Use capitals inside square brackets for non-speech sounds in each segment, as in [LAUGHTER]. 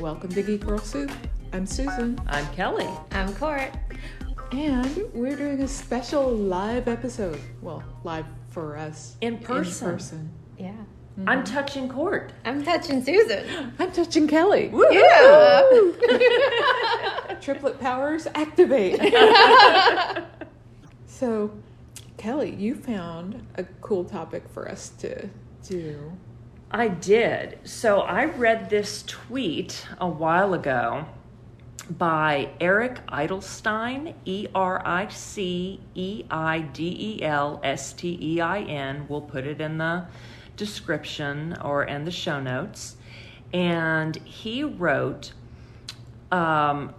Welcome to Geek Girl Soup. I'm Susan, I'm Kelly. I'm Cort. and we're doing a special live episode. Well, live for us In person. In person. Yeah. Mm-hmm. I'm touching Cort. I'm touching Susan. I'm touching Kelly. Yeah. [LAUGHS] Triplet powers activate. [LAUGHS] so, Kelly, you found a cool topic for us to do. I did. So I read this tweet a while ago by Eric Eidelstein, E R I C E I D E L S T E I N. We'll put it in the description or in the show notes. And he wrote, um,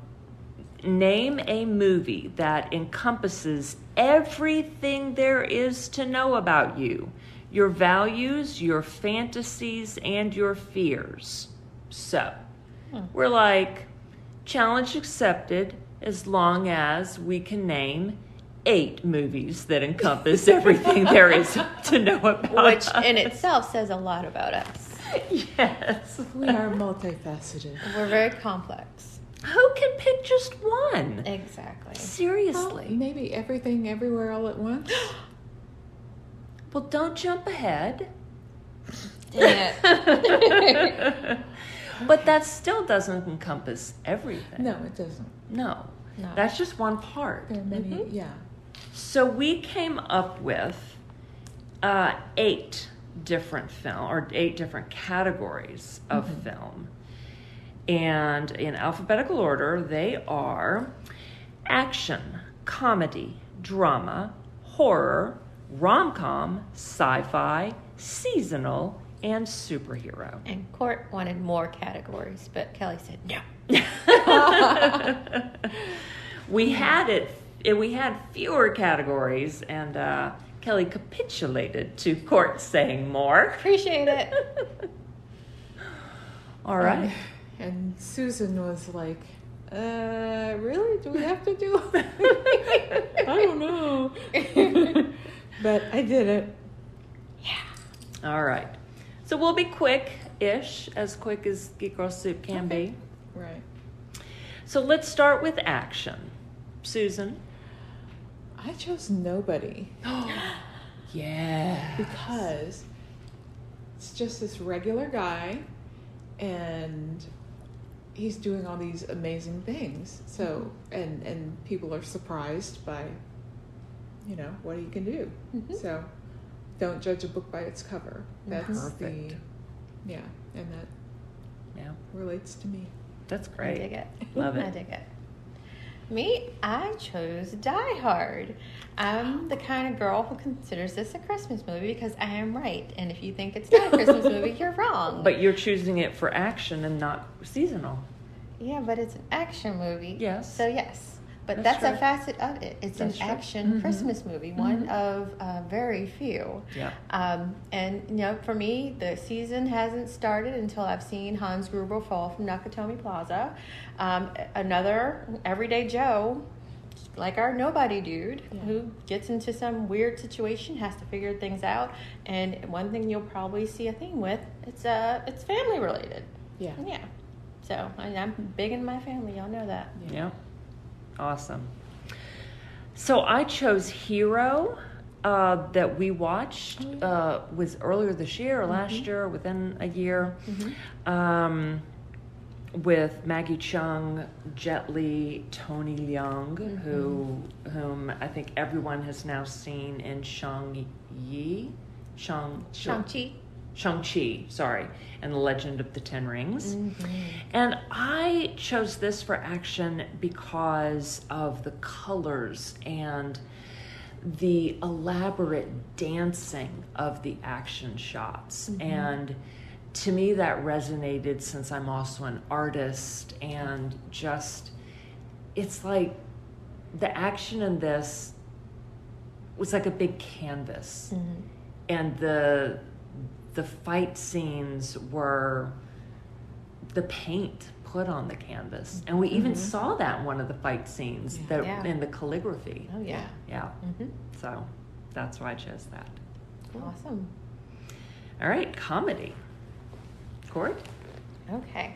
Name a movie that encompasses everything there is to know about you your values, your fantasies, and your fears. So, hmm. we're like, challenge accepted as long as we can name eight movies that encompass [LAUGHS] everything there is to know about Which us. in itself says a lot about us. yes. We are multifaceted. We're very complex. Who can pick just one? Exactly. Well, Seriously. maybe everything everywhere all at once. [GASPS] [GASPS] Well, don't jump ahead. [LAUGHS] [LAUGHS] But that still doesn't encompass everything. No, it doesn't. No. No. That's just one part. There are many, yeah. So we came up with uh, eight different film or eight different categories of film. And in alphabetical order, they are action, comedy, drama, horror, rom com, sci fi, seasonal, and superhero. And Cort wanted more categories, but Kelly said no. [LAUGHS] we had it, it- we had fewer categories, and uh, Kelly capitulated to Cort saying more. Appreciate it. [LAUGHS] All right. And Susan was like, uh, really? Do we have to do [LAUGHS] I don't know. But I did it. Yeah. All right. So we'll be quick ish, as quick as Geek Girl Soup can be. Right. So let's start with action. Susan. I chose nobody [GASPS] Yeah. because it's just this regular guy and he's doing all these amazing things. So and and people are surprised by you know what he can do. Mhm. So don't judge a book by its cover. That's Perfect. the yeah, and that Yeah. relates to me. That's great. I dig it. Love it. I dig it. Me, I chose Die Hard. I'm [GASPS] the kind of girl who considers this a Christmas movie because I am right. And if you think it's not a Christmas [LAUGHS] movie, you're wrong. But you're choosing it for action and not seasonal. yeah, but it's an action movie. Yes. So yes. But That's that's, a facet of it. It's That's an true. action Mhm. Christmas movie, one Mhm. of uh, very few. Yeah. Um, and you know, for me, the season hasn't started until I've seen Hans Gruber fall from Nakatomi Plaza. Um, another everyday Joe, like our nobody dude, Yeah. who gets into some weird situation, has to figure things out. And one thing you'll probably see a theme with it's uh it's family related. Yeah. Yeah. So and I'm big in my family. Y'all know that. Yeah. Awesome. So I chose Hero uh, that we watched Oh, yeah. uh, was earlier this year or last year, within a year, um, with Maggie Cheung, Jet Li, Tony Leung, who whom I think everyone has now seen in Shang Yi, Shang Shang-Chi. Shang-Chi, sorry, and the Legend of the Ten Rings. Mm-hmm. And I chose this for action because of the colors and the elaborate dancing of the action shots. And to me, that resonated since I'm also an artist and just, it's like the action in this was like a big canvas Mm-hmm. and the the fight scenes were the paint put on the canvas and we even saw that in one of the fight scenes that Yeah. in the calligraphy Oh yeah. yeah Mm-hmm. so that's why i chose that Awesome. all right comedy Cort Okay.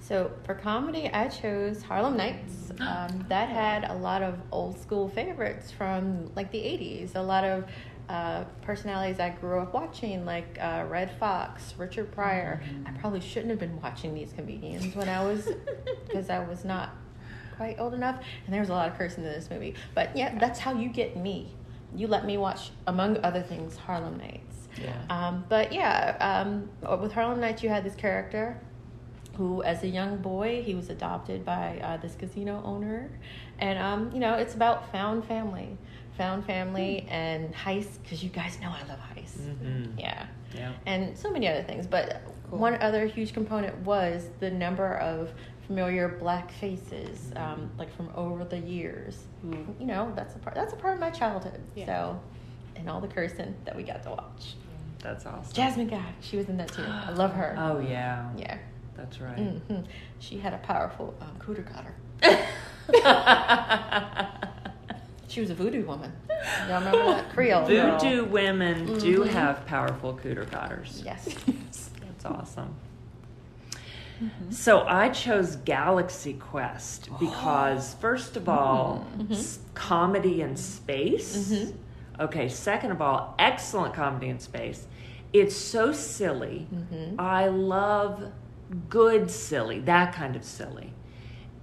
So for comedy, I chose Harlem Nights. [GASPS] Um, that had a lot of old school favorites from like the '80s. A lot of uh, personalities I grew up watching, like uh, Redd Foxx, Richard Pryor. I probably shouldn't have been watching these comedians when I was [LAUGHS] because I was not quite old enough. And there was a lot of cursing in this movie. But yeah, that's how you get me. You let me watch, among other things, Harlem Nights. Yeah. Um, but yeah, um, with Harlem Nights, you had this character who, as a young boy, he was adopted by uh, this casino owner, and um, you know, it's about found family, found family, and heist. Because you guys know I love heist. Mhm. Yeah, Yeah. and so many other things. But Cool. one other huge component was the number of familiar black faces, um, like from over the years. Who, you know, that's a part. That's a part of my childhood. Yeah. So, and all the cursing that we got to watch. That's awesome. Jasmine Guy, she was in that too. I love her. Oh yeah. Yeah. That's right. hmm She had a powerful um, cooter cutter. [LAUGHS] [LAUGHS] She was a voodoo woman. Y'all remember that Creole girl? Voodoo women do Mhm. have powerful cooter cutters. Yes. [LAUGHS] That's awesome. So I chose Galaxy Quest [GASPS] because, first of all, s- comedy in space. Mhm. Okay, second of all, excellent comedy in space. It's so silly. Mhm. I love good silly, that kind of silly.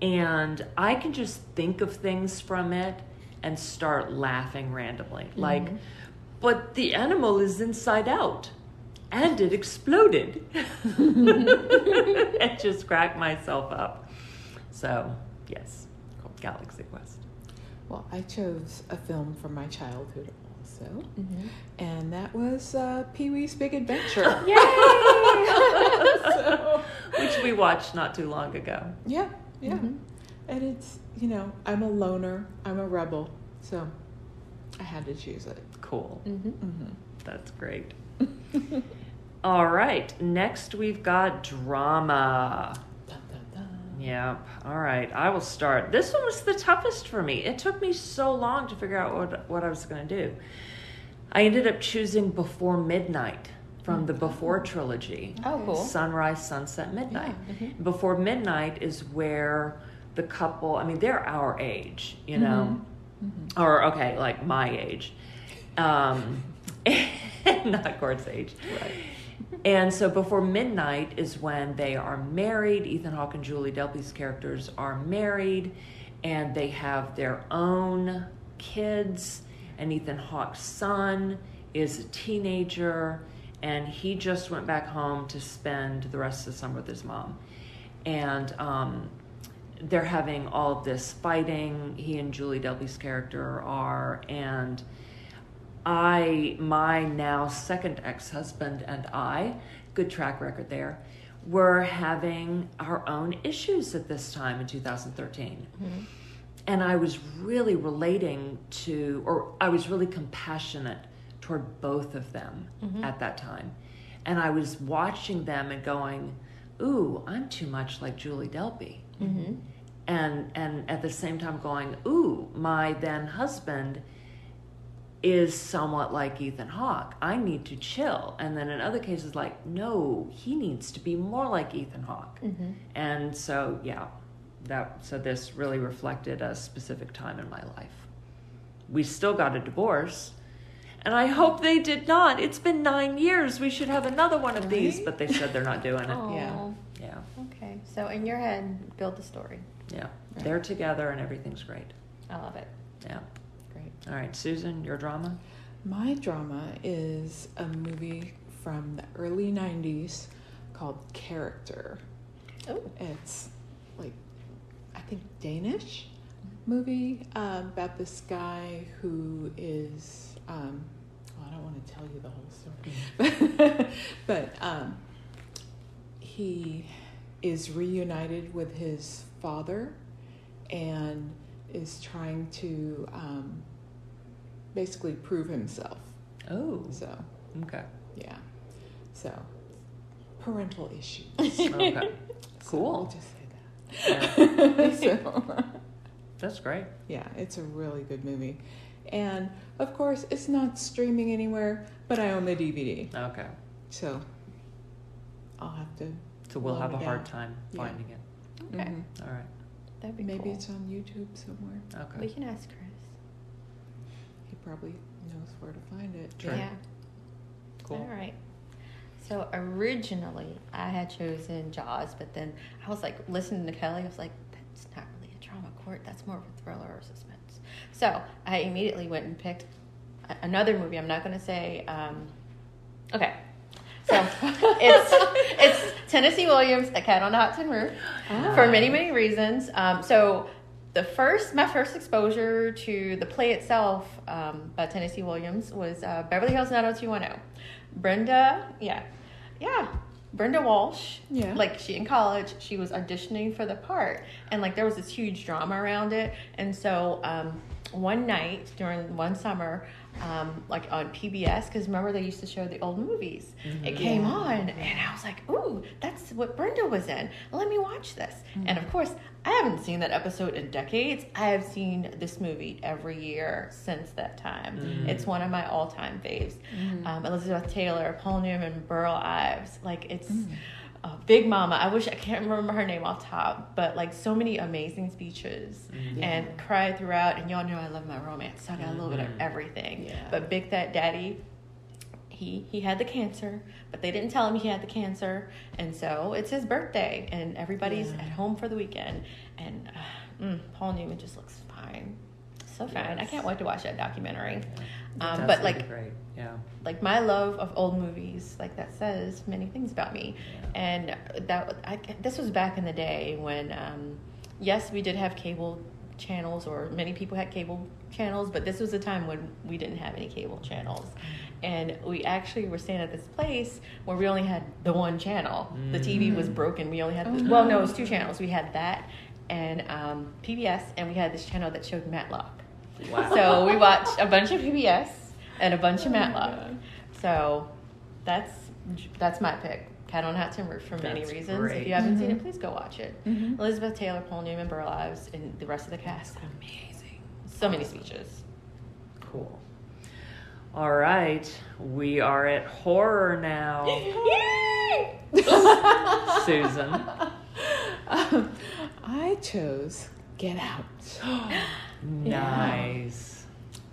And I can just think of things from it and start laughing randomly. Like, but the animal is inside out and it exploded. [LAUGHS] and just cracked myself up. So, yes, called Galaxy Quest. Well, I chose a film from my childhood also, Mhm. and that was uh, Pee Wee's Big Adventure. [LAUGHS] Yay! [LAUGHS] so, Which we watched not too long ago. yeah, yeah. Mhm. And it's, you know, I'm a loner, I'm a rebel, so I had to choose it. Cool. Mhm. hmm That's great. [LAUGHS] All right, next we've got drama. Dun, dun, dun. Yep. All right, I will start. This one was the toughest for me. It took me so long to figure out what, what I was going to do. I ended up choosing Before Midnight from the Before trilogy. Oh, cool. Sunrise, Sunset, Midnight. Yeah, mhm. Before Midnight is where the couple, I mean, they're our age, you know, Mm-hmm. or okay, like my age, um, [LAUGHS] not Cort's age. Right. And so before midnight is when they are married. Ethan Hawke and Julie Delpy's characters are married, and they have their own kids. And Ethan Hawke's son is a teenager, and he just went back home to spend the rest of the summer with his mom. And um, they're having all of this fighting. He and Julie Delpy's character are, and I, my now second ex husband, and I, good track record there, were having our own issues at this time in 2013. Mhm. And I was really relating to, or I was really compassionate toward both of them Mhm. at that time. And I was watching them and going, ooh, I'm too much like Julie Delpy Mhm. and and at the same time going, ooh, my then husband is somewhat like Ethan Hawke. I need to chill. And then in other cases, like, no, he needs to be more like Ethan Hawke. Mhm. And so, yeah, that so this really reflected a specific time in my life. We still got a divorce. And I hope they did not. It's been nine years. We should have another one of these, but they said they're not doing it. Aw. Yeah. Yeah, Okay. So in your head, build the story. yeah. They're together and everything's great. I love it. Yeah. Great. All right, Susan, your drama? My drama is a movie from the early 90s called Character. Oh. It's like, I think Danish movie um, about this guy who is, um, well, I don't want to tell you the whole story, [LAUGHS] but um, he is reunited with his father and is trying to um, basically prove himself. Oh, So, okay. yeah. So, parental issues. [LAUGHS] Okay. So Cool. we'll just say that. [LAUGHS] so, That's great. yeah, it's a really good movie. And of course, it's not streaming anywhere, but I own the DVD. Okay. So, I'll have to. So we'll Well, have a hard yeah. time Yeah. finding it. Okay, Mhm. All right. that'd be Maybe cool. it's on YouTube somewhere. Okay. We can ask Chris. He probably knows where to find it. Sure. Yeah. Cool. All right. So originally I had chosen Jaws, but then I was like listening to Kelly. I was like, that's not really a drama Cort. That's more of a thriller or suspense. So I immediately went and picked another movie. I'm not going to say. Um, okay. So [LAUGHS] it's it's Tennessee Williams, A Cat on a Hot Tin Roof, Ah. for many many reasons. Um, so the first my first exposure to the play itself um, by Tennessee Williams was uh, Beverly Hills 90210. Brenda, yeah, yeah, Brenda Walsh. Yeah. Like she in college, she was auditioning for the part, and like there was this huge drama around it. And so um, one night during one summer, um, like on PBS, because remember they used to show the old movies. It came Yeah. on, and I was like, "Ooh, that's what Brenda was in. Let me watch this." And of course, I haven't seen that episode in decades. I have seen this movie every year since that time. Mhm. It's one of my all-time faves. Um, Elizabeth Taylor, Paul Newman, Burl Ives. Like it's uh, Big Mama. I wish I can't remember her name off top, but like so many amazing speeches Mhm. and cried throughout. And y'all know I love my romance, so I got a little bit of Mhm. everything. Yeah. But Big That Daddy, he he had the cancer, but they didn't tell him he had the cancer, and so it's his birthday, and everybody's Yeah. at home for the weekend, and uh, mm, Paul Newman just looks fine, so fine. I can't wait to watch that documentary. Um, but like great. Yeah. like my love of old movies like that says many things about me Yeah. and that I, this was back in the day when um, yes we did have cable channels or many people had cable channels but this was a time when we didn't have any cable channels and we actually were staying at this place where we only had the one channel the tv was Mm. broken we only had Oh, well no no. it was two channels we had that and um, pbs and we had this channel that showed matlock Wow. so we watched a bunch of PBS and a bunch of Oh Matlock. God. So that's that's my pick. Cat on a Hot Tin Roof for many That's reasons. great. If you haven't seen Mhm. it, please go watch it. Mhm. Elizabeth Taylor, Paul Newman, Burl Ives, and the rest of the cast. Amazing. So many speeches. Cool. All right, we are at horror now, Yay! [LAUGHS] Susan. [LAUGHS] Um, I chose Get Out. [GASPS] [GASPS] [GASPS] Nice.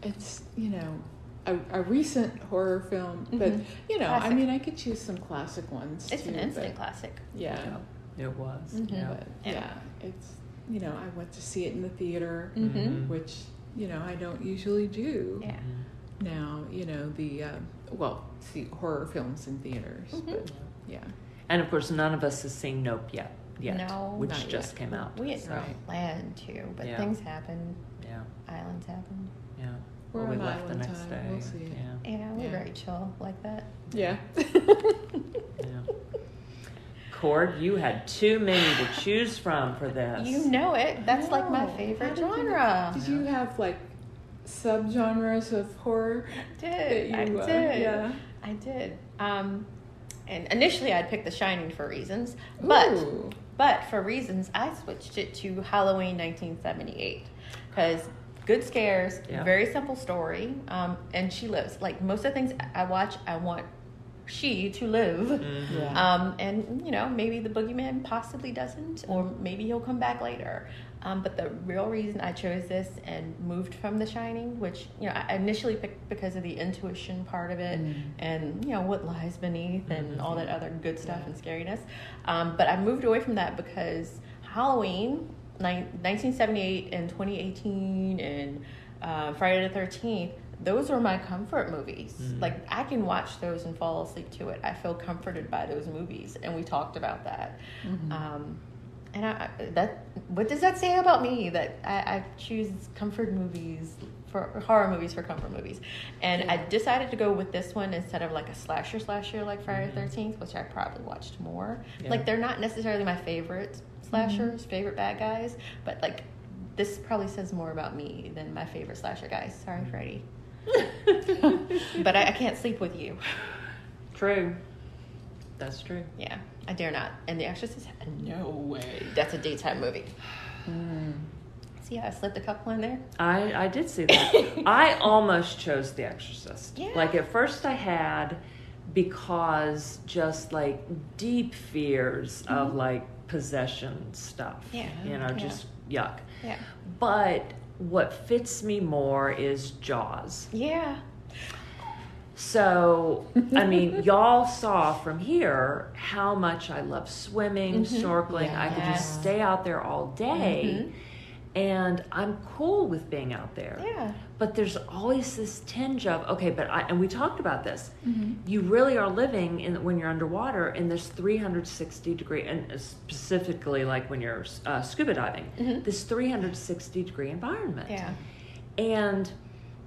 It's you know a, a recent horror film, but Mhm. you know I mean I could choose some classic ones. It's an instant classic. Yeah, It was. Mhm. Yeah. but Yeah. yeah, it's you know I went to see it in the theater, Mm-hmm. Mhm. which you know I don't usually do. Yeah. Mhm. Now you know the um, well see horror films in theaters, Mhm. but yeah. And of course, none of us has seen Nope yet. Yet, No. which just yet. came out. We had so, Right. planned to, but Yeah. things happen. Yeah, Islands happen. yeah. We're Well, we left the next time. day. We'll see. Yeah, Yeah, we're Yeah. very chill like that. Yeah. yeah. Cort, you had too many to choose from for this. You know it. That's like my favorite How did you- genre. Did you have like subgenres of horror? did. that I you, uh, did. yeah. I did. Um, and initially, I'd picked The Shining for reasons, but Ooh. but for reasons, I switched it to Halloween 1978 because good scares, Yeah. very simple story, um, and she lives. Like most of the things I watch, I want she to live. Mhm. Yeah. Um, and you know, maybe the boogeyman possibly doesn't, or maybe he'll come back later. Um, but the real reason I chose this and moved from The Shining, which you know I initially picked because of the intuition part of it, Mm. and you know what lies beneath, and Mhm. all that other good stuff Yeah. and scariness. Um, but I moved away from that because Halloween, nine, 1978 and 2018, and uh, Friday the 13th. Those are my comfort movies. Mhm. Like I can watch those and fall asleep to it. I feel comforted by those movies, and we talked about that. Mhm. Um, and I, that what does that say about me that I, I choose comfort movies for horror movies for comfort movies, and I decided to go with this one instead of like a slasher slasher like Friday the Thirteenth, which I probably watched more. Yeah. Like they're not necessarily my favorite slashers, favorite bad guys, but like this probably says more about me than my favorite slasher guys. Sorry, Freddie, [LAUGHS] but I, I can't sleep with you. True. That's true. Yeah, I dare not. And The Exorcist, no way. that's a daytime movie. Mm. [SIGHS] See how I slipped a couple in there? I I did see that. [COUGHS] I almost chose The Exorcist. Yeah. Like at first I had because just like deep fears of Mm-hmm. like possession stuff. Yeah. You know, Yeah. just yuck. Yeah. But what fits me more is Jaws. Yeah. So, I mean, [LAUGHS] y'all saw from here how much I love swimming, mm-hmm. snorkeling. I could just stay out there all day. Mm-hmm. And I'm cool with being out there. Yeah. But there's always this tinge of okay, but I and we talked about this. Mm-hmm. You really are living in when you're underwater in this 360 degree, and specifically like when you're uh, scuba diving, mm-hmm. this 360 degree environment. Yeah. And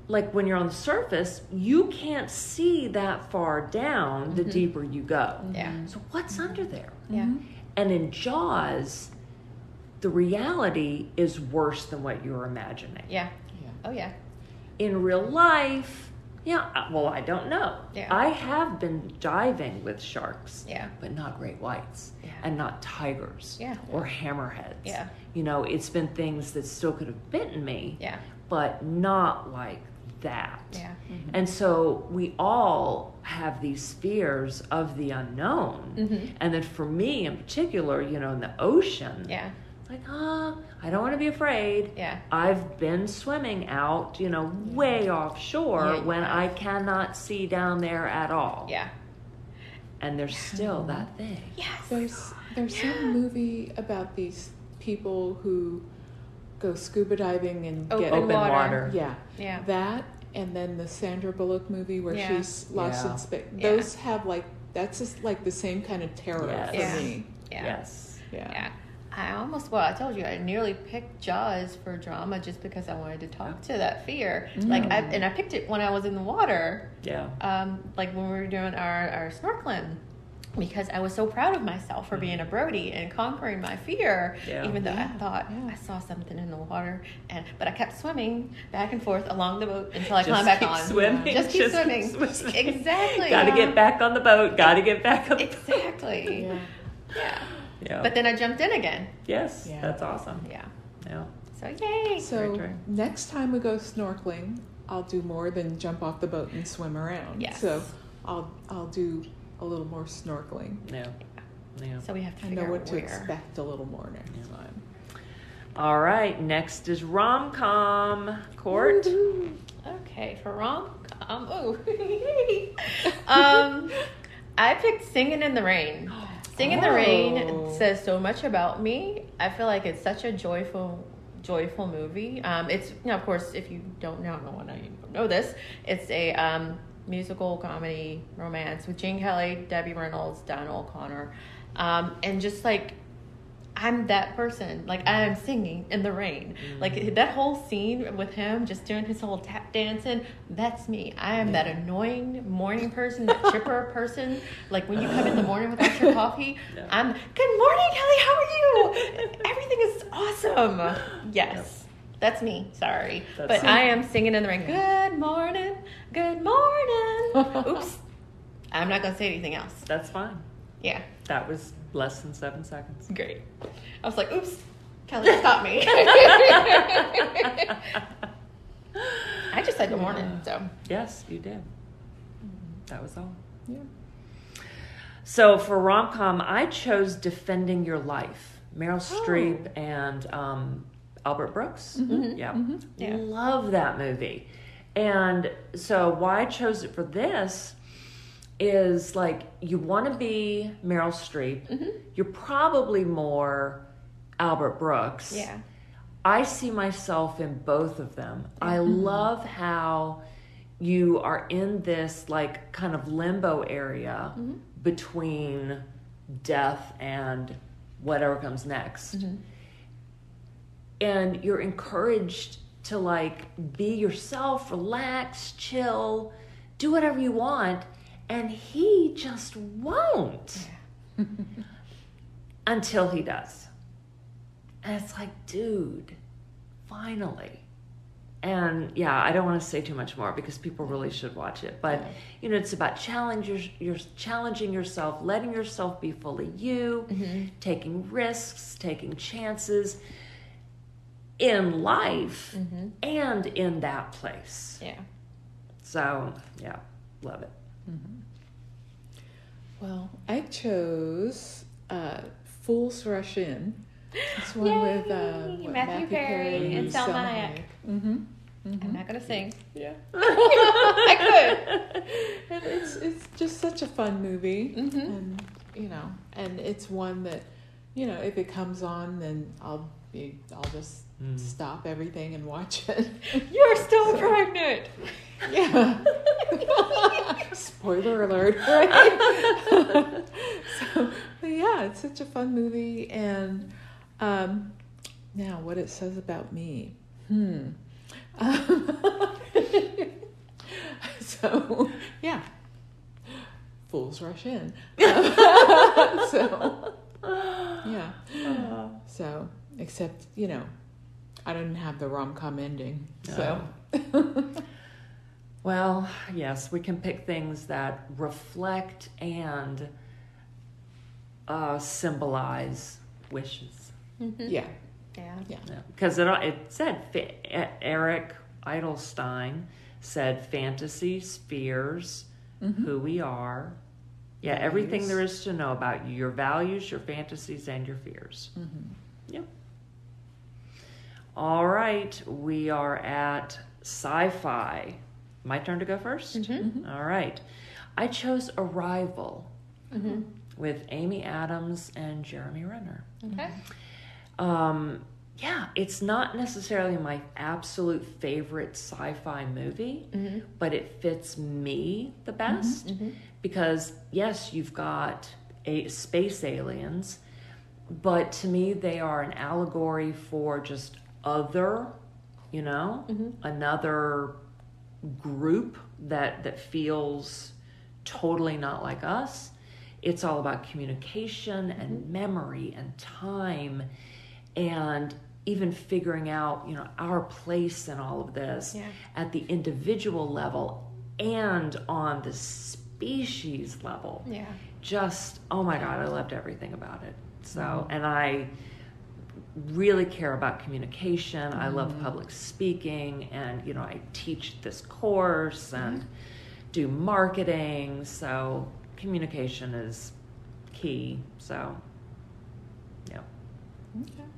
like when you're on the surface, you can't see that far down the mm-hmm. deeper you go. Yeah. So what's under there? Yeah. And in Jaws, the reality is worse than what you're imagining. Yeah. Yeah. Oh yeah. In real life, yeah, uh, well, I don't know. Yeah. I have been diving with sharks, Yeah. but not great whites Yeah. and not tigers Yeah. or hammerheads. Yeah. You know, it's been things that still could have bitten me, Yeah. but not like that. Yeah. And so we all have these fears of the unknown. Mhm. And then for me in particular, you know, in the ocean, Yeah. It's like, ah, I don't want to be afraid. Yeah. I've been swimming out, you know, way offshore Yeah, when have. I cannot see down there at all. Yeah. And there's still that thing. Yes. There's there's some movie about these people who go scuba diving and Open get Open water. water. yeah Yeah. that and then the Sandra Bullock movie where Yeah. she's lost Yeah. in space. Yeah. Those have like that's just like the same kind of terror Yes. for Yeah. me. Yeah. Yes. Yeah. Yeah. I almost, well, I told you, I nearly picked Jaws for drama just because I wanted to talk to that fear. Like, I, and I picked it when I was in the water, Yeah. um, like when we were doing our, our snorkeling, because I was so proud of myself for being a Brody and conquering my fear, Yeah. even though I thought yeah. I saw something in the water. And But I kept swimming back and forth along the boat until I Just climbed back on. swimming. Just keep Just keep swimming. swimming. Exactly. Got to yeah. get back on the boat. Got to get back up. Exactly. [LAUGHS] Yeah. Yeah. Yeah. But then I jumped in again. yes, Yeah. that's awesome. Yeah. Yeah. So yay. So Right, right. next time we go snorkeling, I'll do more than jump off the boat and swim around. Yes. So I'll I'll do a little more snorkeling. Yeah. Yeah. So we have to I figure know out what to where. expect a little more next time. All right. Next is rom com Cort. Okay, for rom com. Oh, um, I picked "Singing in the Rain." [GASPS] [GASPS] [GASPS] "Singing in the. Rain" says so much about me. I feel like it's such a joyful, joyful movie. Um, it's you know, of course, if you don't know, no one don't know this. It's a um, musical comedy romance with Gene Kelly, Debbie Reynolds, Donald O'Connor, um, and just like I'm that person. Like I am singing in the rain. Mm. Like that whole scene with him just doing his whole tap dancing. That's me. I am that annoying morning [LAUGHS] person, that chipper person. Like when you come in the morning without [LAUGHS] your coffee, Yeah. I'm. Good morning, Kelly. How are you? Everything is awesome. [LAUGHS] Yes. That's me. Sorry, That's but me. I am singing in the rain. Good morning. Good morning. Oops. I'm not gonna say anything else. That's fine. Yeah. That was less than seven seconds. Great. I was like, oops, Kelly, stop me. [LAUGHS] I just said good morning, so. Yes, you did. That was all. Yeah. So for rom com, I chose Defending Your Life. Meryl Oh. Streep and um, Albert Brooks. Yeah. Yeah. Love that movie. And so why I chose it for this is like you want to be Meryl Streep. Mm-hmm. You're probably more Albert Brooks. Yeah. I see myself in both of them. I mm-hmm. love how you are in this like kind of limbo area mm-hmm. between death and whatever comes next. Mm-hmm. And you're encouraged to like be yourself, relax, chill, do whatever you want, and he just won't [LAUGHS] until he does. And it's like, dude, finally. And yeah, I don't want to say too much more because people really should watch it. But you know, it's about challenge you're challenging yourself, letting yourself be fully you, mm-hmm. taking risks, taking chances in life mm-hmm. and in that place. Yeah. So yeah, love it. Mm-hmm. Well, I chose uh, Fools Rush In. It's one Yay! with uh, what, Matthew Perry and Salma Hayek. Mm-hmm. I'm not gonna sing. Yeah. [LAUGHS] I could. and it's it's just such a fun movie, Mhm. and you know, and it's one that, you know, if it comes on, then I'll be I'll just Mm. stop everything and watch [LAUGHS] it. You're still So- pregnant. Yeah. [LAUGHS] Spoiler alert, [LAUGHS] right? so, but yeah, it's such a fun movie, and um, now what it says about me. Hmm. Um, so yeah, fools rush in. so yeah. So except you know, I didn't have the rom com ending. So. [LAUGHS] Well, yes, we can pick things that reflect and uh, symbolize wishes. Mhm. yeah. Yeah. Yeah. Because it, it said, Eric Edelstein said fantasies, fears, Mhm. who we are. Yeah, everything there is to know about you your values, your fantasies, and your fears. Mhm. All right, we are at sci fi. My turn to go 1st Mhm. All right. I chose Arrival Mhm. with Amy Adams and Jeremy Renner. Okay. Um, yeah, it's not necessarily my absolute favorite sci fi movie, Mhm. but it fits me the best Mhm. because, yes, you've got a, space aliens, but to me, they are an allegory for just other, you know, Mhm. another group that that feels totally not like us. It's all about communication and memory and time and even figuring out, you know, our place in all of this Yeah. at the individual level and on the species level. Yeah. Just oh my god, I loved everything about it. So, and I really care about communication. I love mm-hmm. public speaking and you know, I teach this course and mm-hmm. do marketing, so communication is key. So, yeah. Okay.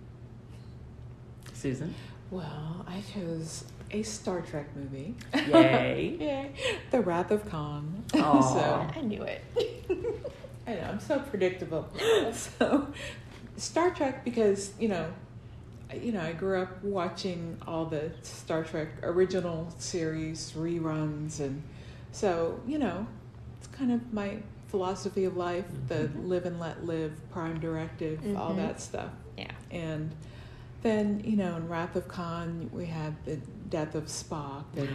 Susan. Well, I chose a Star Trek movie. Yay. [LAUGHS] Yay. The Wrath of Khan. [LAUGHS] Aw. so I knew it. [LAUGHS] I know, I'm so predictable. so Star Trek because, you know, I- you know, I grew up watching all the Star Trek original series reruns and so, you know, it's kind of my philosophy of life, the live and let live, prime directive, all Mhm. that stuff. yeah. And then, you know, in Wrath of Khan, we had the death of Spock. And,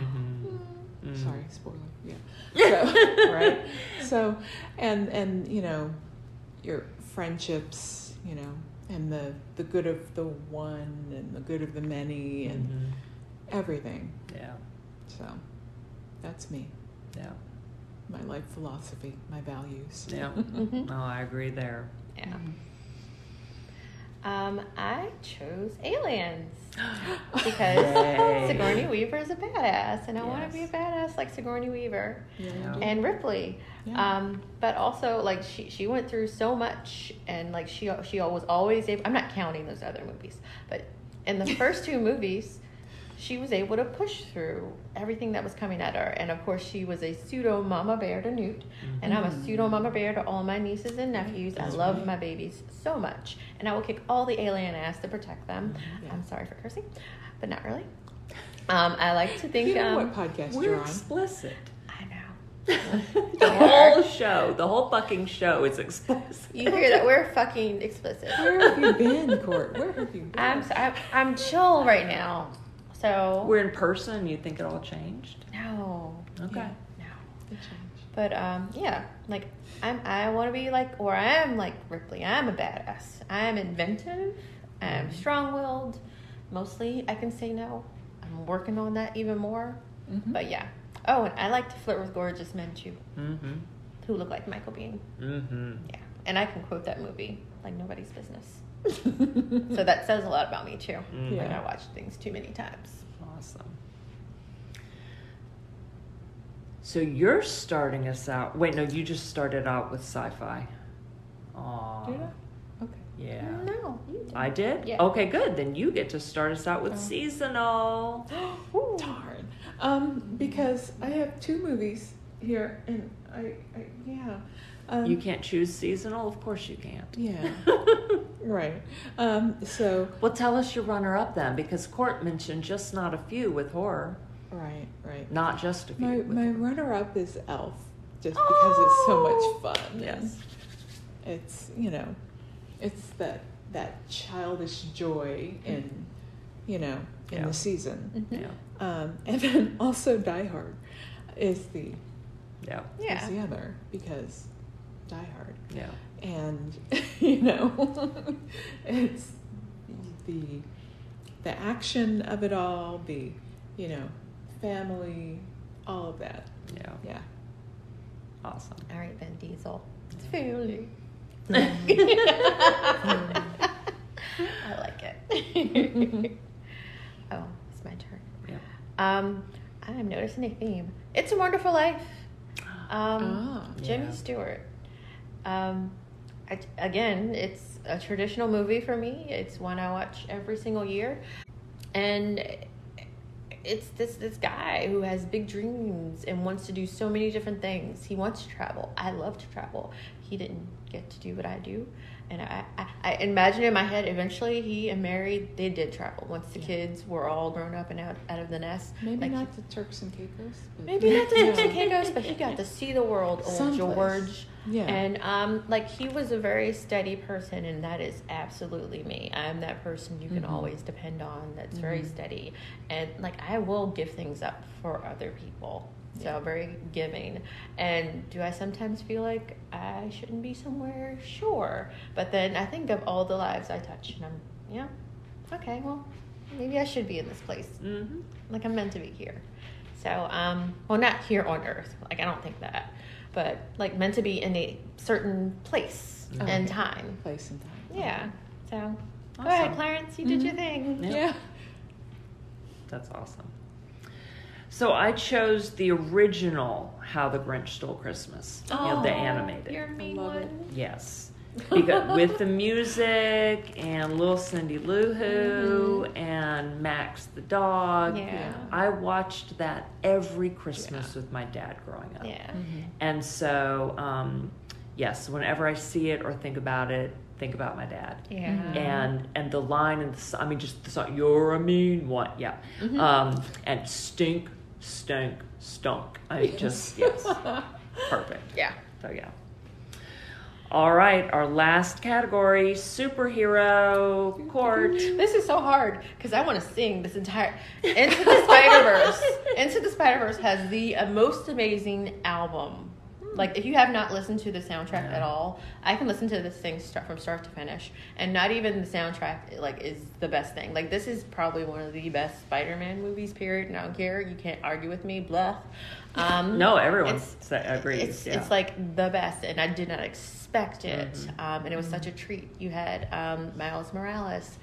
Mhm. Sorry, spoiler. Yeah. [LAUGHS] So, right. So, and and you know, your friendships, you know, and the the good of the one and the good of the many and Mhm. everything. Yeah. So, that's me. Yeah. My life philosophy, my values. Yeah. [LAUGHS] Mhm. No, I agree there. Yeah. Um, I chose aliens [GASPS] because Yay. Sigourney Weaver is a badass, and I want to be a badass like Sigourney Weaver Yeah, Yeah. you do. and Ripley. Yeah. Um, but also like she she went through so much, and like she she was always able. I'm not counting those other movies, but in the [LAUGHS] first two movies, she was able to push through everything that was coming at her. And of course, she was a pseudo mama bear to Newt, and I'm a pseudo mama bear to all my nieces and nephews. I love right. my babies so much, and I will kick all the alien ass to protect them. Yeah. I'm sorry for cursing, but not really. Um, I like to think. you know um, what podcast you're on? explicit. I [LAUGHS] know. the whole show, the whole fucking show is explicit. You hear that? We're fucking explicit. Where have you been, Cort? Where have you been? I'm so- I'm, I'm chill right now. So We're in person. You think it all changed? no, Okay. Yeah. no. Good change. But um, yeah, like I'm, I want to be like, or I am like Ripley. I'm a badass. I am inventive. I am strong-willed. Mostly, I can say no. I'm working on that even more. Mhm. But yeah. Oh, and I like to flirt with gorgeous men too, Mm-hmm. who look like Michael Biehn. Mm-hmm. Yeah, and I can quote that movie like nobody's business. so that says a lot about me too. Mhm. Like I watched things too many times. Awesome. So you're starting us out. Wait, no, you just started out with sci-fi. Aw. Did I? Okay. Yeah. No, you did. I did? Yeah. Okay, good. Then you get to start us out with Oh. seasonal. [GASPS] [GASPS] Darn. Um, because I have two movies here, and I, I yeah. Um, You can't choose seasonal? Of course you can't. Yeah. [LAUGHS] right. Um, so well, tell us your runner up then, because Cort mentioned just not a few with horror. right, right. Not just a few. My my runner up is Elf, just because it's so Oh! much fun. and Yes. It's you know, it's that that childish joy in, you know, in Yeah. the season. Mhm. Yeah. Um, [LAUGHS] and then also Die Hard is the Yeah. Yeah. is the other because Die Hard. Yeah. and [LAUGHS] you know [LAUGHS] it's the the action of it all the you know family all of that Yeah. yeah Awesome. All right, Vin Diesel. it's Family. I like it. Oh, it's my turn. Yeah. Um, I'm noticing a theme. It's a Wonderful Life. Um, Ah. Jimmy Yeah. Stewart. Um, I, again, it's a traditional movie for me. It's one I watch every single year, and it's this this guy who has big dreams and wants to do so many different things. He wants to travel. I love to travel. He didn't get to do what I do, and I I, I imagine in my head eventually he and Mary they did travel once the Yeah. kids were all grown up and out out of the nest. maybe Like, not the turks and caicos Maybe not the Turks and. [LAUGHS] Caicos, but he got to see the world, old Someplace. George. yeah And um, like he was a very steady person, and that is absolutely me. I'm that person you can Mhm. always depend on. That's very Mhm. steady, and like I will give things up for other people. So Yeah. very giving. And do I sometimes feel like I shouldn't be somewhere? Sure, but then I think of all the lives I touch, and I'm yeah, okay, well maybe I should be in this place Mm-hmm. like I'm meant to be here. So, um, well, not here on Earth. Like I don't think that, but like meant to be in a certain place Okay. and time. place and time Yeah. So, go ahead, Clarence. You did your Mhm. thing. Yeah. yeah That's awesome. So I chose the original How the Grinch Stole Christmas. you know, the animated. You're a mean love one. it. Yes. Because [LAUGHS] with the music and little Cindy Lou Who and Max the dog. Yeah. I watched that every Christmas with my dad growing up. Yeah. Mhm. And so, um, yes, whenever I see it or think about it, think about my dad. Yeah. Mhm. And and the line and the I mean, just the song, "You're a mean one," yeah. Mhm. Um, and stink, stink, stunk. I mean, just yes, [LAUGHS] perfect. Yeah. So yeah. All right, our last category: superhero Cort. This is so hard because I want to sing this entire Into the Spider Verse. [LAUGHS] Into the Spider Verse has the most amazing album. Like if you have not listened to the soundtrack Yeah. at all, I can listen to this thing start from start to finish, and not even the soundtrack like is the best thing. Like this is probably one of the best Spider-Man movies. Period. And I don't care. You can't argue with me. Bluff. [LAUGHS] Um, No, everyone it's- agrees. it's yeah. it's like the best, and I did not expect it. Mhm. Um, and it was such a treat. You had um, Miles Morales,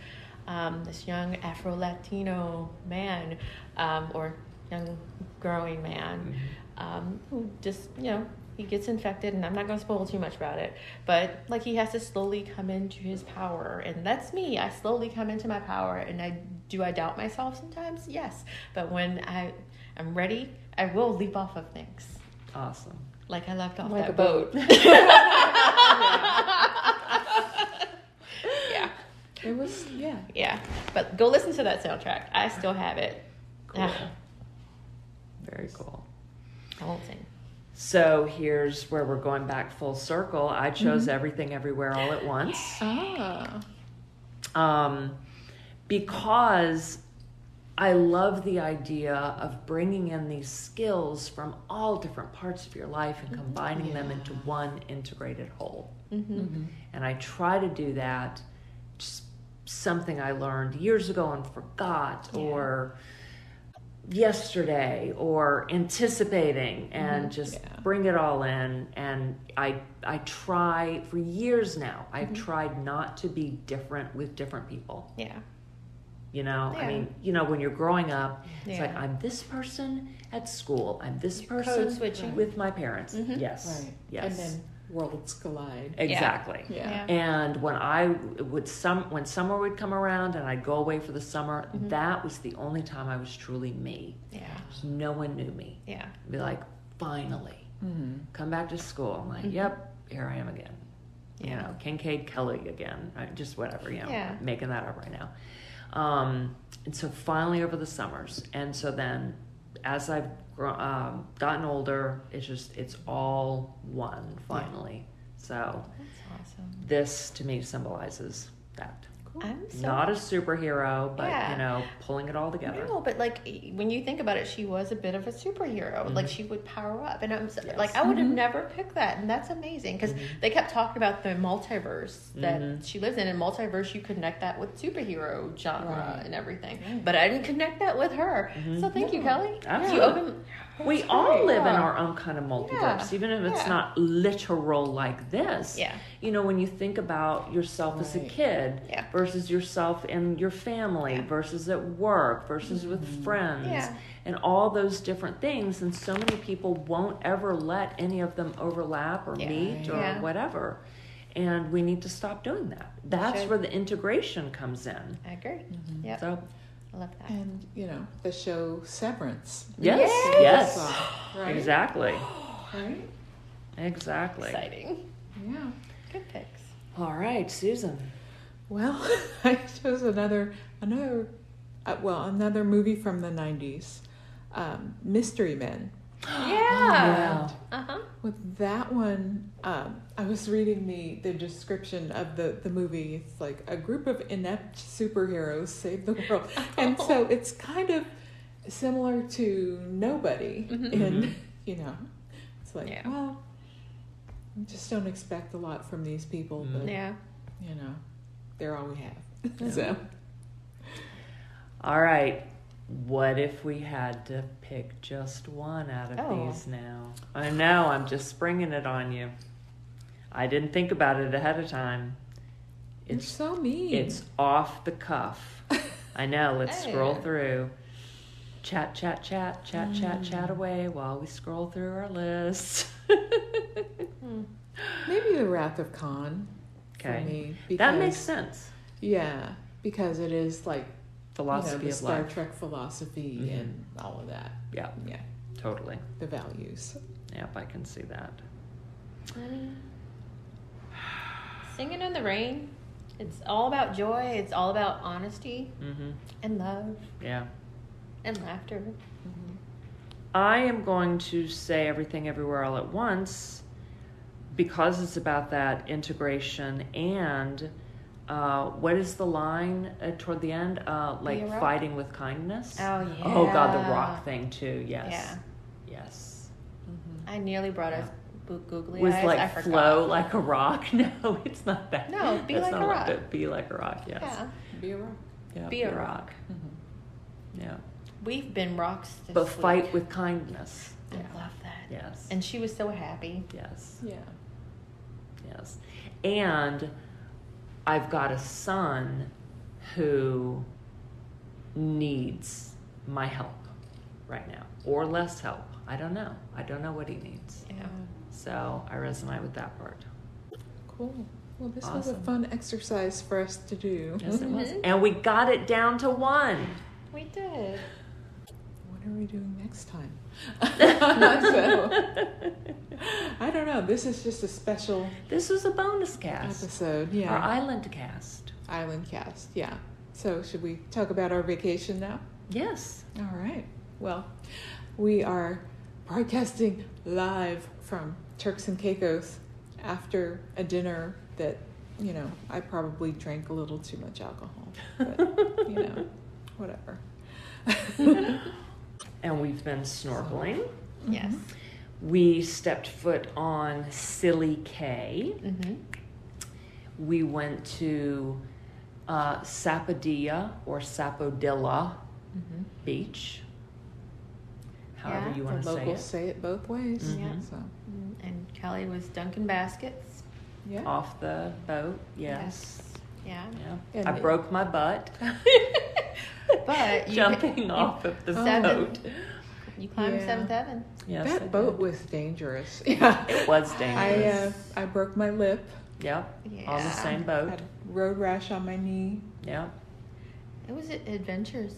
um, this young Afro Latino man, um, or young growing man, Mhm. um, who just you know he gets infected, and I'm not going to spoil too much about it, but like he has to slowly come into his power, and that's me. I slowly come into my power, and I do I doubt myself sometimes, yes, but when I am ready, I will leap off of things. awesome. Like I left off Like that a boat. [LAUGHS] yeah, it was yeah yeah. But go listen to that soundtrack. I still have it. Cool. Ah, Very cool. I won't sing. So here's where we're going back full circle. I chose everything everywhere all at once. ah um, because I love the idea of bringing in these skills from all different parts of your life and combining them into one integrated whole. Mm-hmm. Mhm. And I try to do that. Just something I learned years ago and forgot, Yeah. or yesterday, or anticipating, and just Yeah. bring it all in. And I I try for years now. I've tried not to be different with different people. Yeah. You know, I mean, you know, when you're growing up, it's like I'm this person at school. I'm this Code person with my parents. Mhm. Yes, right yes. and then worlds collide. Exactly. Yeah. And when I would some when summer would come around and I'd go away for the summer, Mm-hmm. that was the only time I was truly me. Yeah. No one knew me. Yeah. Be like, finally, Mm-hmm. come back to school. I'm like, Mhm. yep, here I am again. You Yeah. know, Kincaid Kelly again. Right? Just whatever, you know, Yeah. making that up right now. Um, and so finally over the summers. And so then as I've gro- um, gotten older, it's just, it's all one finally. So That's awesome. this to me symbolizes that. I'm so Not a superhero, but Yeah. you know, pulling it all together. No, but like when you think about it, she was a bit of a superhero. Like Mhm. she would power up, and I'm so, Yes. like I would have Mhm. never picked that, and that's amazing because Mhm. they kept talking about the multiverse that Mhm. she lives in. And multiverse, you connect that with superhero genre Right. and everything, Right. but I didn't connect that with her. Mhm. So thank you, No. Kelly. You Absolutely. Open. We That's all right. live in our own kind of multiverse, Yeah. even if it's Yeah. not literal like this. Yeah. You know, when you think about yourself as a kid Yeah. versus yourself and your family Yeah. versus at work versus with friends Yeah. and all those different things, and so many people won't ever let any of them overlap or Yeah. meet or Yeah. whatever. And we need to stop doing that. That's should. where the integration comes in. I agree. Mhm. Yep. So, I love that. And you know the show Severance. yes, Yes! yes, right? exactly, [GASPS] Right. exactly. Exciting. Yeah. Good picks. All right, Susan. Well, [LAUGHS] I chose another another uh, well another movie from the '90s, um, Mystery Men. Yeah. Uh huh. With that one, um, I was reading the, the description of the, the movie. It's like a group of inept superheroes save the world. [LAUGHS] And so it's kind of similar to Nobody. Mhm. And, you know, it's like, Yeah. well, I just don't expect a lot from these people, but, Yeah. you know, they're all we have. Yeah. [LAUGHS] So, All right. What if we had to pick just one out of Oh. these now? I know, I'm just springing it on you. I didn't think about it ahead of time. you're It's so mean. it's off the cuff. [LAUGHS] I know, let's scroll through. Chat, chat, chat, chat, chat, Mm. chat away while we scroll through our list. Hmm. Maybe The Wrath of Khan Okay. for me. that makes sense. Yeah, because it is like Philosophy you know, the of Star life. Trek philosophy Mhm. and all of that. Yeah, Yeah, totally. the values. Yep, I can see that. Honey. [SIGHS] Singing in the rain. It's all about joy. It's all about honesty Mm-hmm. and love Yeah. and laughter. I am going to say everything everywhere all at once because it's about that integration and uh, what is the line uh, toward the end? Uh, like Be a rock? fighting with kindness. Oh yeah. Oh God, the rock thing too. Yes. Yeah. Yes. I nearly brought us bo- googly Was eyes. I like forgot. flow like a rock. [LAUGHS] No, it's not that. No, be That's like not a rock. it- Be like a rock. Yes. Yeah. Be a rock. Yeah, Be a rock. Yeah. We've been rocks this But week. fight with kindness. I love that. Yes. And she was so happy. yes. Yeah. Yes. And I've got a son who needs my help right now or less help. I don't know. I don't know what he needs. Yeah. So I resonate with that part. Cool. Well, this was a fun exercise for us to do. Yes, it was. Mhm. And we got it down to one. We did. What are we doing next time? so, [LAUGHS] I don't know. This is just a special this was a bonus cast. episode. Yeah. Our island cast. Island cast. Yeah. So, should we talk about our vacation now? Yes. All right. Well, we are broadcasting live from Turks and Caicos after a dinner that, you know, I probably drank a little too much alcohol. But, you know, [LAUGHS] whatever. [LAUGHS] And we've been snorkeling. Yes. We stepped foot on Silly Cay. Mm-hmm. We went to uh, Sapodilla or Sapodilla Mm-hmm. Beach. However Yeah, you The want to say locals it. say it both ways. Mhm. So, And Kelly was dunking Baskets. yeah. Off the boat, yes. Yeah. Yeah. I it- broke my butt [LAUGHS] [LAUGHS] But you jumping you- off of the Seven- boat. You climbed Yeah. Seventh Heaven. Yes, I that did. boat was dangerous. Yeah. [LAUGHS] It was I dangerous. uh, I broke my lip. Yep. Yeah. On the same boat. Had road rash on my knee. Yep. It was adventures.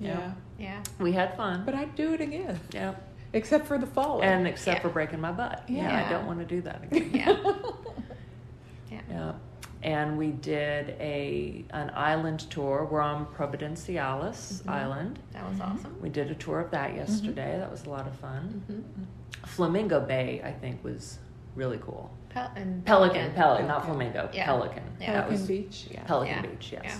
Yeah. Yeah. We had fun. But I'd do it again, Yep. except for the fall. And except Yeah. for breaking my butt. Yeah, I don't want to do that again. [LAUGHS] Yeah. Yeah. Yeah. And we did a an island tour. We're on Providenciales Mhm. Island. That was Mhm. awesome. We did a tour of that yesterday. That was a lot of fun. Mm-hmm. Flamingo Bay, I think, was really cool. Pel- and Pelican, Pelican, not Flamingo. Yeah. Pelican. Yeah. That Pelican was Beach. Yeah. Pelican Yeah. Beach, yes. Yeah.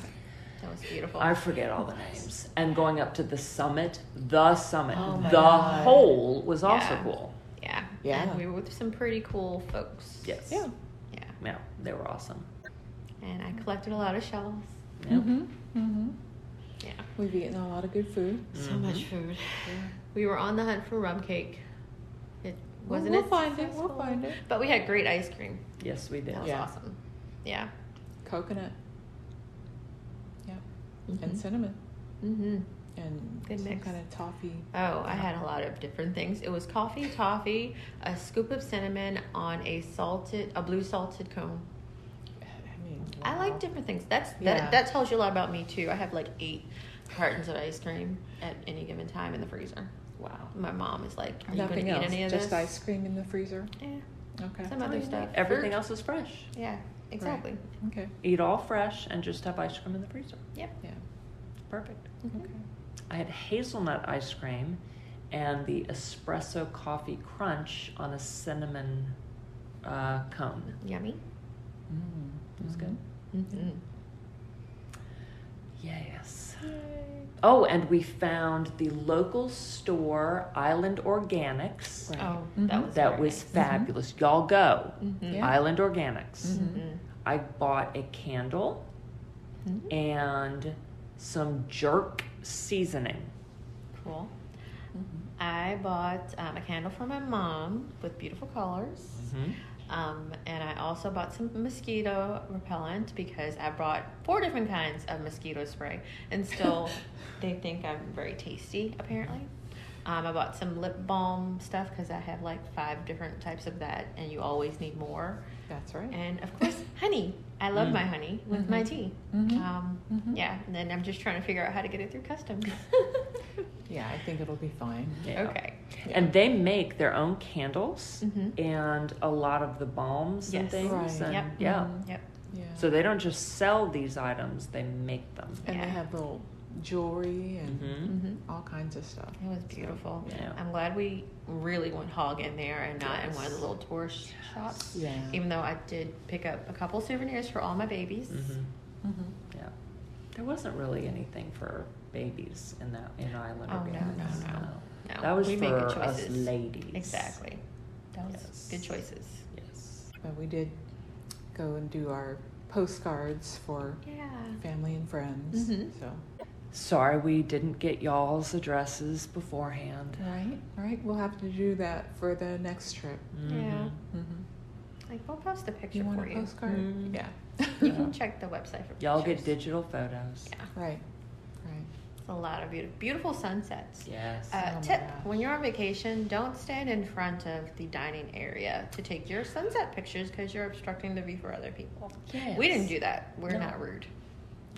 That was beautiful. I forget all the names. And going up to the summit, the summit, Oh the God. whole was also cool. yeah. Yeah. And we were with some pretty cool folks. Yes. Yeah. Yeah. Yeah, they were awesome. And I collected a lot of shells. Yeah. Mm-hmm. Mm-hmm. Yeah. We've eaten a lot of good food. So Mhm. much food. We were on the hunt for rum cake. It wasn't we'll it find it. We'll find it. But we had great ice cream. Yes, we did. That was Yeah. awesome. Yeah. Coconut. Yeah. And cinnamon. Mm-hmm. And Good some mix. kind of toffee. Oh, I had a lot of different things. It was coffee, toffee, a scoop of cinnamon on a salted, a blue salted cone. I mean, I wow. like different things. That's Yeah. that. That tells you a lot about me too. I have like eight cartons of ice cream at any given time in the freezer. Wow. My mom is like, "Are you Nothing going to eat else. any of Just this?" Just ice cream in the freezer. Yeah, Okay. some other stuff. Everything Fruit. else is fresh. Yeah, exactly. Okay. Eat all fresh and just have ice cream in the freezer. Yep. Yeah. Perfect. Mhm. Okay. I had hazelnut ice cream and the espresso coffee crunch on a cinnamon uh, cone. Yummy. Mm. It was good. Mm-hmm. Yes. Oh, and we found the local store, Island Organics. Right. Oh, Mhm. that was That was nice. fabulous. Y'all go. Mhm. Yeah. Island Organics. Mhm. Mhm. I bought a candle and some jerk seasoning. Cool. I bought um, a candle for my mom with beautiful colors. Mm-hmm. Um, and I also bought some mosquito repellent because I brought four different kinds of mosquito spray, and [LAUGHS] still they think I'm very tasty. Apparently, um, I bought some lip balm stuff because I have like five different types of that, and you always need more. That's right. And of course, [LAUGHS] honey. I love Mm. my honey with my Mhm. tea. Mhm. Um, Mhm. Yeah, and then I'm just trying to figure out how to get it through customs. [LAUGHS] Yeah, I think it'll be fine. Yeah. Okay. And they make their own candles Mhm. and a lot of the balms and things. Right. And Yep. yeah. Mhm. Yep. Yeah. So they don't just sell these items, they make them. and Yeah. they have little jewelry and Mhm. Mm-hmm. all kinds of stuff. It was So, beautiful. Yeah. I'm glad we really went hog in there and not in one of the little tourist shops. Yeah. Even though I did pick up a couple souvenirs for all my babies. hmm Mhm. Yeah. There wasn't really anything for babies in that in Island Oh, no, Organics. no, no. No, That was we made for good us ladies. Exactly. That was Yes. good choices. Yes. But we did go and do our postcards for Yeah. family and friends. Mhm. So Sorry we didn't get y'all's addresses beforehand. right, right. We'll have to do that for the next trip. Yeah. Mhm. Mm-hmm. Like we'll post a picture for You want for a you. postcard? Mhm. Yeah. You can [LAUGHS] check the website for Y'all get digital photos. Yeah. Right. Right. It's a lot of beautiful beautiful sunsets. Yes. Uh, Oh tip. When you're on vacation, don't stand in front of the dining area to take your sunset pictures because you're obstructing the view for other people. yes. We didn't do that. We're No. not rude.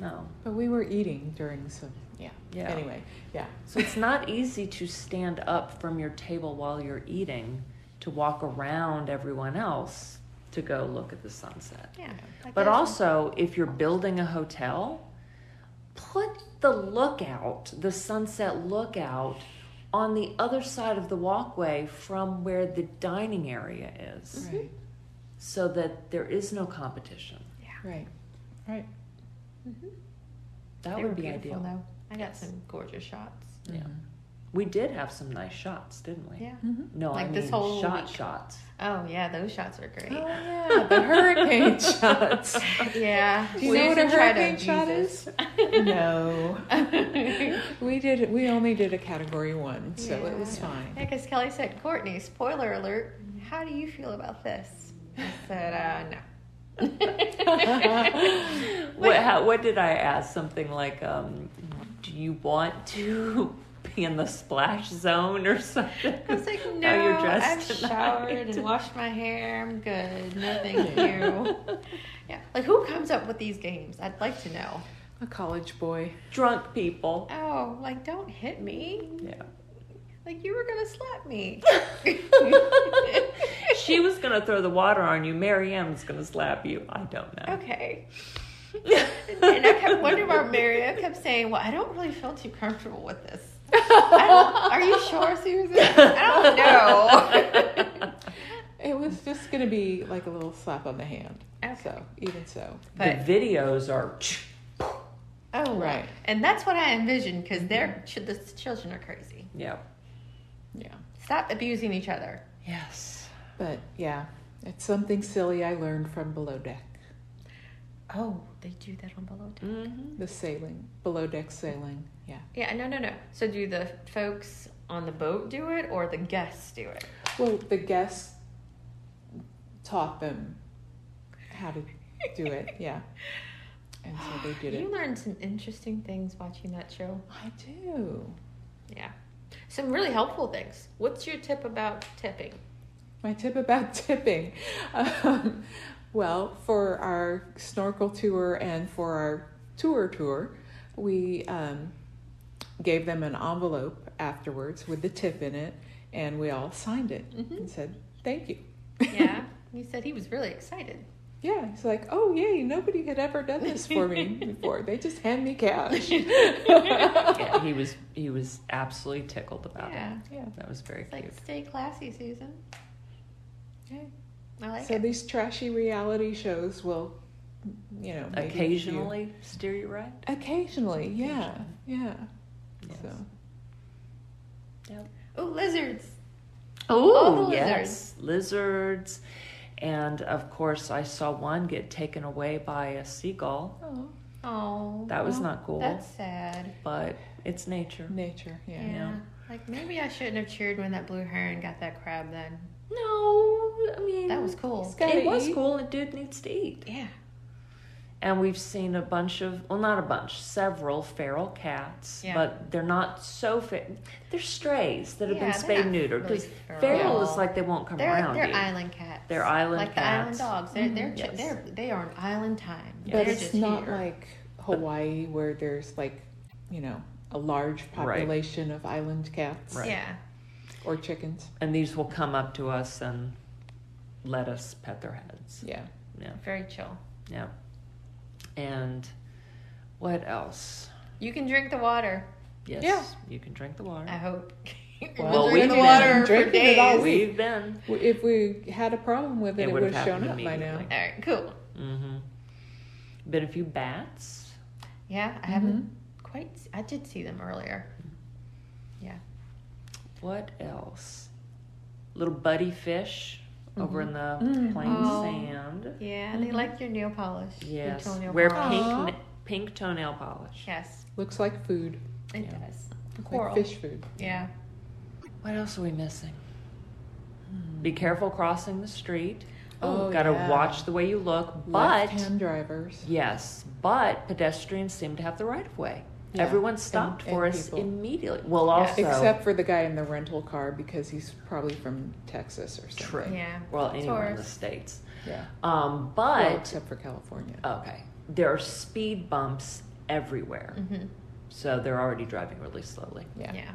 No. But we were eating during some. Yeah. Yeah. Anyway. Yeah. So it's not easy to stand up from your table while you're eating to walk around everyone else to go look at the sunset. Yeah. like But also, if you're building a hotel, put the lookout, the sunset lookout, on the other side of the walkway from where the dining area is Right. so that there is no competition. Yeah. Right. Right. Mhm. That They would be ideal. Though. I got Yes. some gorgeous shots. Yeah. Mhm. We did have some nice shots, didn't we? Yeah. Mhm. No, I Like this mean whole shot week. shots. Oh yeah, those shots are great. Oh yeah, [LAUGHS] the hurricane [LAUGHS] shots. yeah. Do you We know what a should try to hurricane shot is? [LAUGHS] No. we did. We only did a category one, so it was fine. Yeah, because Kelly said, Courtney, spoiler alert, how do you feel about this? I said, uh, no. what, how, what did I ask? Something like, um, do you want to be in the splash zone or something. I was like, [LAUGHS] no, How you're I've dressed showered and washed my hair. I'm good. No, thank [LAUGHS] you. Yeah, like who comes up with these games? I'd like to know. A college boy. Drunk people. Oh, like don't hit me. Yeah. Like you were gonna slap me. [LAUGHS] She was gonna throw the water on you. Mary Ann was gonna slap you. I don't know. okay. and I kept wondering about Mary. I kept saying, "Well, I don't really feel too comfortable with this." I don't, are you sure, Susan? I don't know. It was just going to be like a little slap on the hand. Okay. So, even so. But the videos are. oh, Right. and that's what I envisioned because they're ch- the children are crazy. Yeah. Yeah. Stop abusing each other. Yes. But yeah, it's something silly I learned from below deck. Oh, they do that on below deck. Mm-hmm. The sailing, below deck sailing. Yeah. Yeah, no, no, no. So do the folks on the boat do it, or the guests do it? Well, the guests taught them how to do it. [LAUGHS] Yeah. And so they did You it. You learned some interesting things watching that show. I do. Yeah, some really helpful things. What's your tip about tipping? My tip about [LAUGHS] tipping. Um, well, for our snorkel tour and for our tour tour, we um, gave them an envelope afterwards with the tip in it, and we all signed it Mhm. and said thank you. Yeah, [LAUGHS] he said he was really excited. Yeah, he's like, oh yay, nobody had ever done this for me [LAUGHS] before. They just hand me cash. [LAUGHS] Yeah, he was he was absolutely tickled about Yeah, it. Yeah. That was very it's like stay classy, Susan. yeah. I like So it. these trashy reality shows will, you know, give you- Occasionally steer you right. Occasionally, yeah, yeah. Yes. So Oh, lizards. Oh, yes, lizards, and of course, I saw one get taken away by a seagull. oh, Oh, That was not cool, that's sad. but it's nature. nature, yeah. Yeah. Yeah. Like maybe I shouldn't have cheered when that blue heron got that crab. Then No, I mean that was cool. It was eat. cool. The dude needs to eat. Yeah. And we've seen a bunch of, well, not a bunch, several feral cats, Yeah. but they're not so fa- They're strays that have Yeah, been spayed not neutered. really Because feral. feral is like they won't come They're around they're you. island cats. They're island like cats. the island dogs. They're they're, mm-hmm. Yes. they're they are on island time. But They're it's just not here. like Hawaii where there's like, you know, a large Right. population of island cats Right. yeah. or chickens. And these will come up to us and let us pet their heads. Yeah. Yeah, Very chill. yeah. And what else? You can drink the water. Yes, Yeah. you can drink the water. I hope. [LAUGHS] Well, We'll we've drink the been water for drinking it all week. We've been. If we had a problem with it, It it, would would have have shown up by now. All right. Cool. Mm-hmm. Been a few bats. Yeah, I haven't quite. I did see them earlier. Yeah. What else? Little buddy fish over in mm-hmm. the Mm. plain Oh. sand. Yeah, and they mm-hmm. like your nail polish. your Yes. toenail Wear polish. Pink na- pink toenail polish. Yes, Looks like food, it Yeah. does. like fish food. Yeah. What else are we missing? Hmm. Be careful crossing the street. Oh, Gotta yeah. watch the way you look. But Left-hand drivers. yes, but pedestrians seem to have the right of way. Yeah, Everyone stopped and- for and us people. immediately. Well, Yeah. also Except for the guy in the rental car because he's probably from Texas or something. True. Yeah. well, anywhere in the states. Yeah. Um, Well, but except for California. okay, there are speed bumps everywhere, Mm-hmm. so they're already driving really slowly. Yeah. Yeah.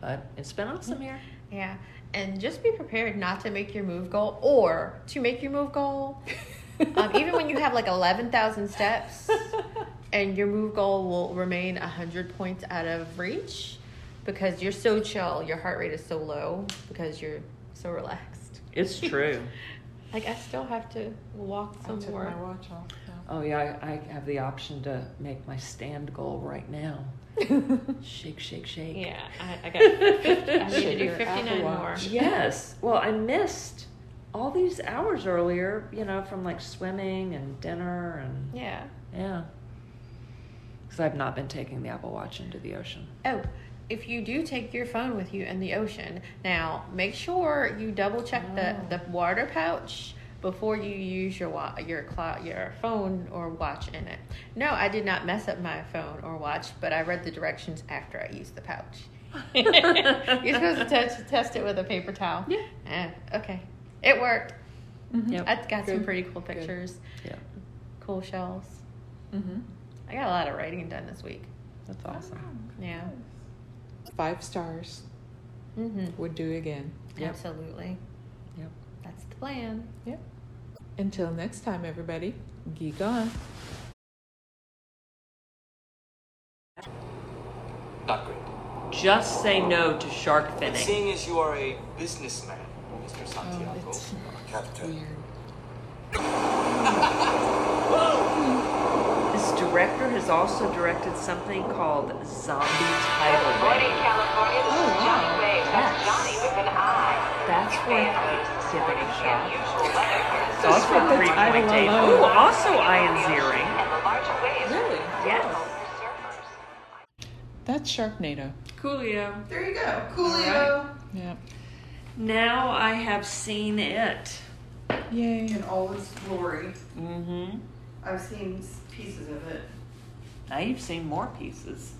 But it's been awesome here. Yeah. And just be prepared not to make your move goal or to make your move goal. [LAUGHS] [LAUGHS] Um, even when you have like 11,000 steps and your move goal will remain 100 points out of reach because you're so chill, your heart rate is so low because you're so relaxed. It's [LAUGHS] true. Like, I still have to walk I some took more. my watch off. oh yeah, I, I have the option to make my stand goal right now. [LAUGHS] Shake, shake, shake. Yeah, I, I got. I need to do 59 more. Yes. Well, I missed all these hours earlier, you know, from like swimming and dinner and Yeah. yeah. Because I've not been taking the Apple Watch into the ocean. Oh, if you do take your phone with you in the ocean, now make sure you double check Oh. the, the water pouch before you use your wa- your cloud your phone or watch in it. No, I did not mess up my phone or watch, but I read the directions after I used the pouch. [LAUGHS] You're supposed to touch, test it with a paper towel. Yeah. Eh, okay, it worked. Mhm. Yep. I got some pretty cool Good. pictures, Yeah, cool shells. Mhm. I got a lot of writing done this week. that's awesome. Yeah. Five stars Mm-hmm. would do again. Yep. Absolutely. Yep. That's the plan. Yep. Until next time, everybody, geek on. Not great. Just say no to shark But finning. seeing as you are a businessman, Mr. Santiago, Oh, it's Captain. weird. This director has also directed something called Zombie Tidal Morning, Wave. California. This Oh, is Johnny oh, wow. Wave. That's Yes. Johnny with an I. That's worth giving a shot. Unusual weather here. It's also from the 3.8. title. Ooh, also Ian Ziering. And the larger Really? Yes. That's Sharknado. Coolio. There you go. Coolio. Yeah. Now I have seen it. Yay. in all its glory. Mm-hmm. I've seen pieces of it. Now you've seen more pieces.